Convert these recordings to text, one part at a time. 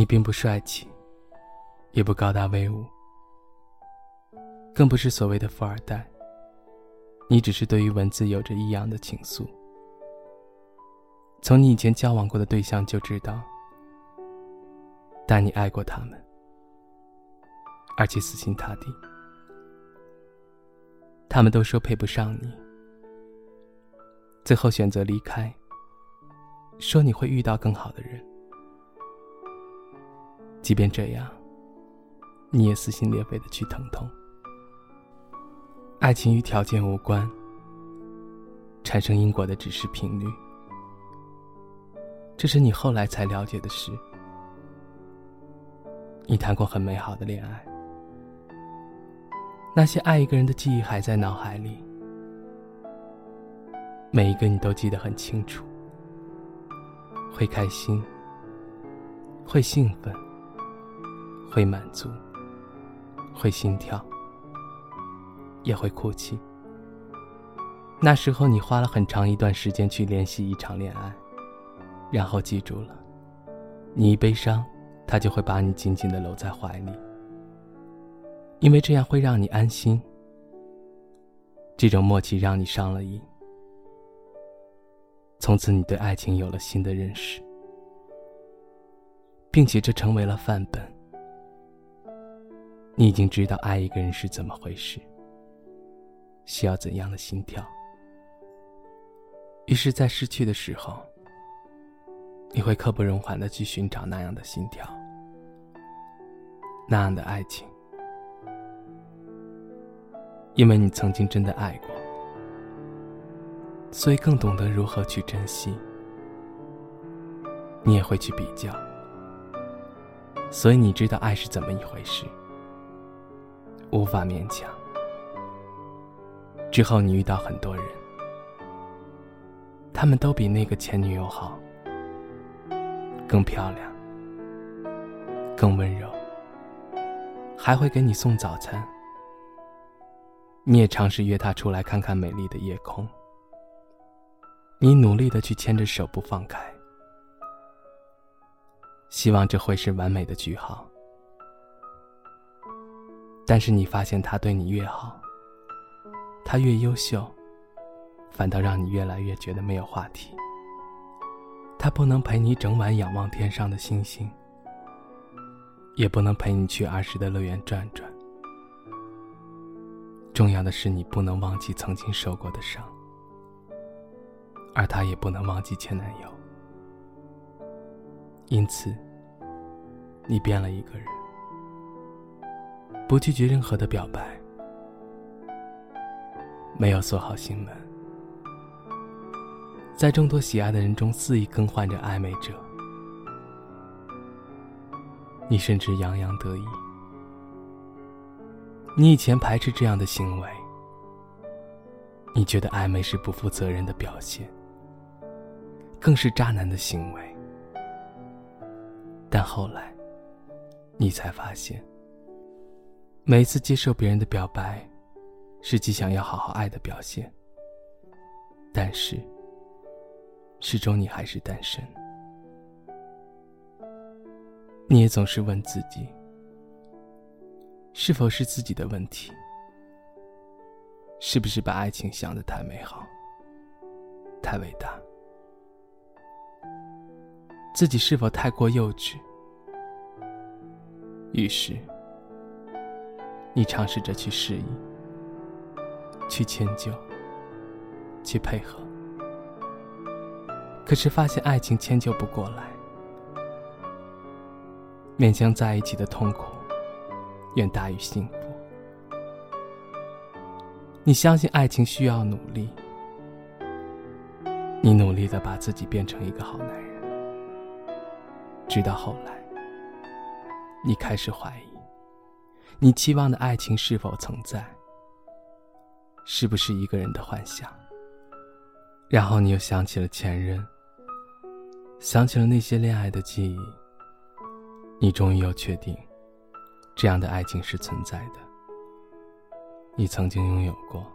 你并不帅气，也不高大威武，更不是所谓的富二代。你只是对于文字有着异样的情愫。从你以前交往过的对象就知道，但你爱过他们，而且死心塌地。他们都说配不上你，最后选择离开，说你会遇到更好的人。即便这样，你也撕心裂肺的去疼痛。爱情与条件无关，产生因果的只是频率。这是你后来才了解的事。你谈过很美好的恋爱，那些爱一个人的记忆还在脑海里，每一个你都记得很清楚，会开心，会兴奋。会满足，会心跳，也会哭泣。那时候，你花了很长一段时间去练习一场恋爱，然后记住了，你一悲伤，他就会把你紧紧的搂在怀里，因为这样会让你安心。这种默契让你上了瘾，从此你对爱情有了新的认识，并且这成为了范本。你已经知道爱一个人是怎么回事，需要怎样的心跳。于是，在失去的时候，你会刻不容缓的去寻找那样的心跳，那样的爱情，因为你曾经真的爱过，所以更懂得如何去珍惜。你也会去比较，所以你知道爱是怎么一回事。无法勉强。之后，你遇到很多人，他们都比那个前女友好，更漂亮，更温柔，还会给你送早餐。你也尝试约她出来看看美丽的夜空。你努力的去牵着手不放开，希望这会是完美的句号。但是你发现他对你越好，他越优秀，反倒让你越来越觉得没有话题。他不能陪你整晚仰望天上的星星，也不能陪你去儿时的乐园转转。重要的是你不能忘记曾经受过的伤，而他也不能忘记前男友。因此，你变了一个人。不拒绝任何的表白，没有锁好心门，在众多喜爱的人中肆意更换着暧昧者。你甚至洋洋得意。你以前排斥这样的行为，你觉得暧昧是不负责任的表现，更是渣男的行为。但后来，你才发现。每一次接受别人的表白，是既想要好好爱的表现。但是，始终你还是单身。你也总是问自己：是否是自己的问题？是不是把爱情想得太美好、太伟大？自己是否太过幼稚？于是。你尝试着去适应，去迁就，去配合，可是发现爱情迁就不过来，勉强在一起的痛苦远大于幸福。你相信爱情需要努力，你努力的把自己变成一个好男人，直到后来，你开始怀疑。你期望的爱情是否存在？是不是一个人的幻想？然后你又想起了前任，想起了那些恋爱的记忆。你终于又确定，这样的爱情是存在的。你曾经拥有过，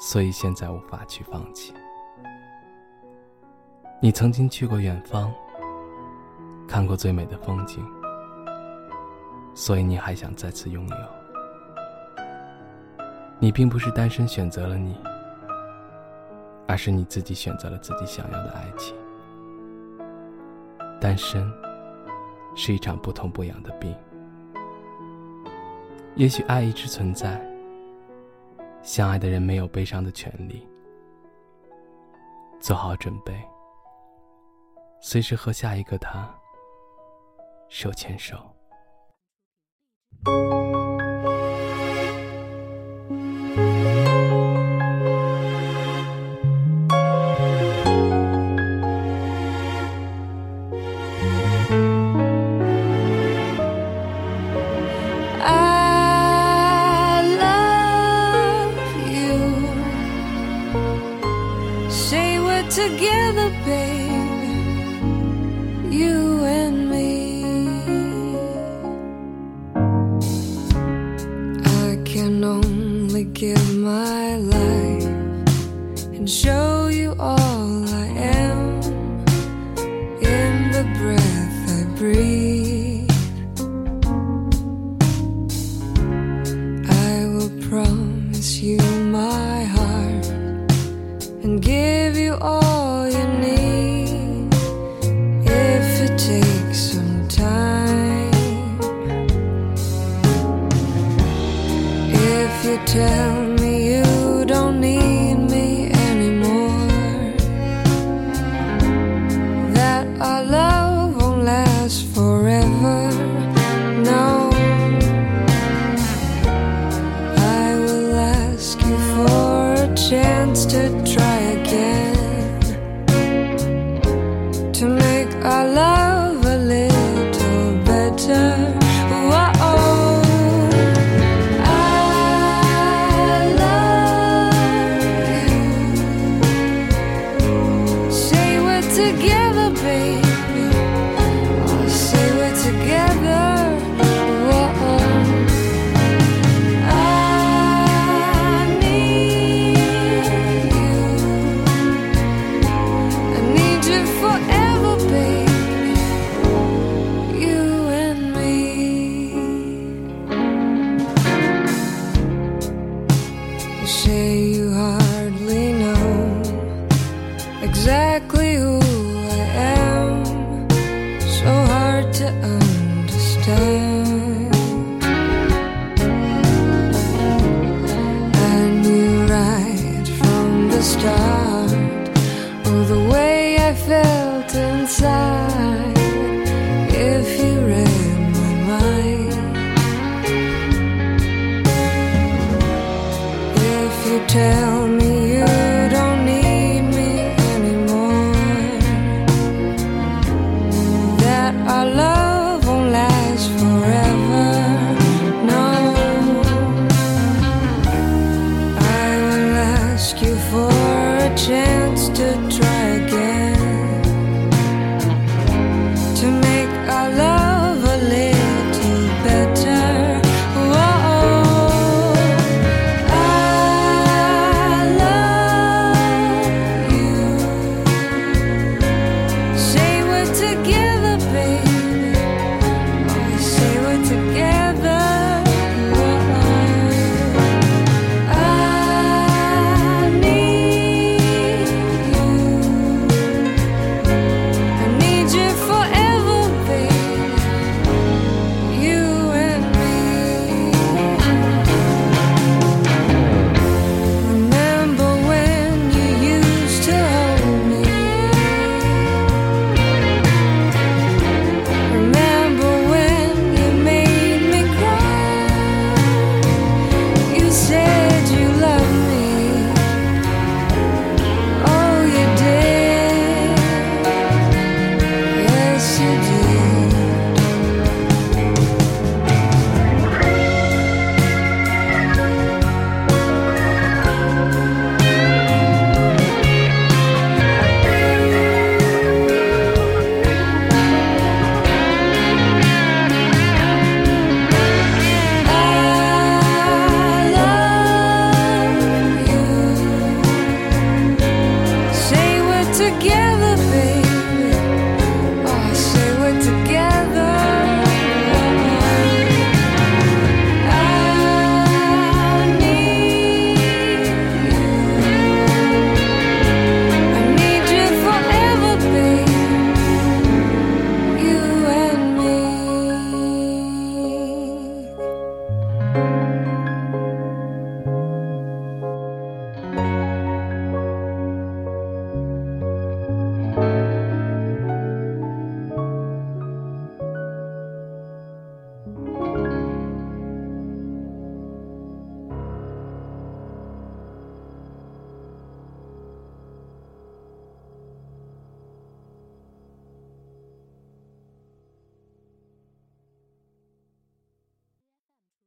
所以现在无法去放弃。你曾经去过远方，看过最美的风景，所以你还想再次拥有。你并不是单身选择了你，而是你自己选择了自己想要的爱情。单身是一场不痛不痒的病，也许爱一直存在，相爱的人没有悲伤的权利。做好准备，随时和下一个他手牵手。Thank you. against you. tell me you don't need me anymore. That our love won't last forever. No, I will ask you for a chance to try.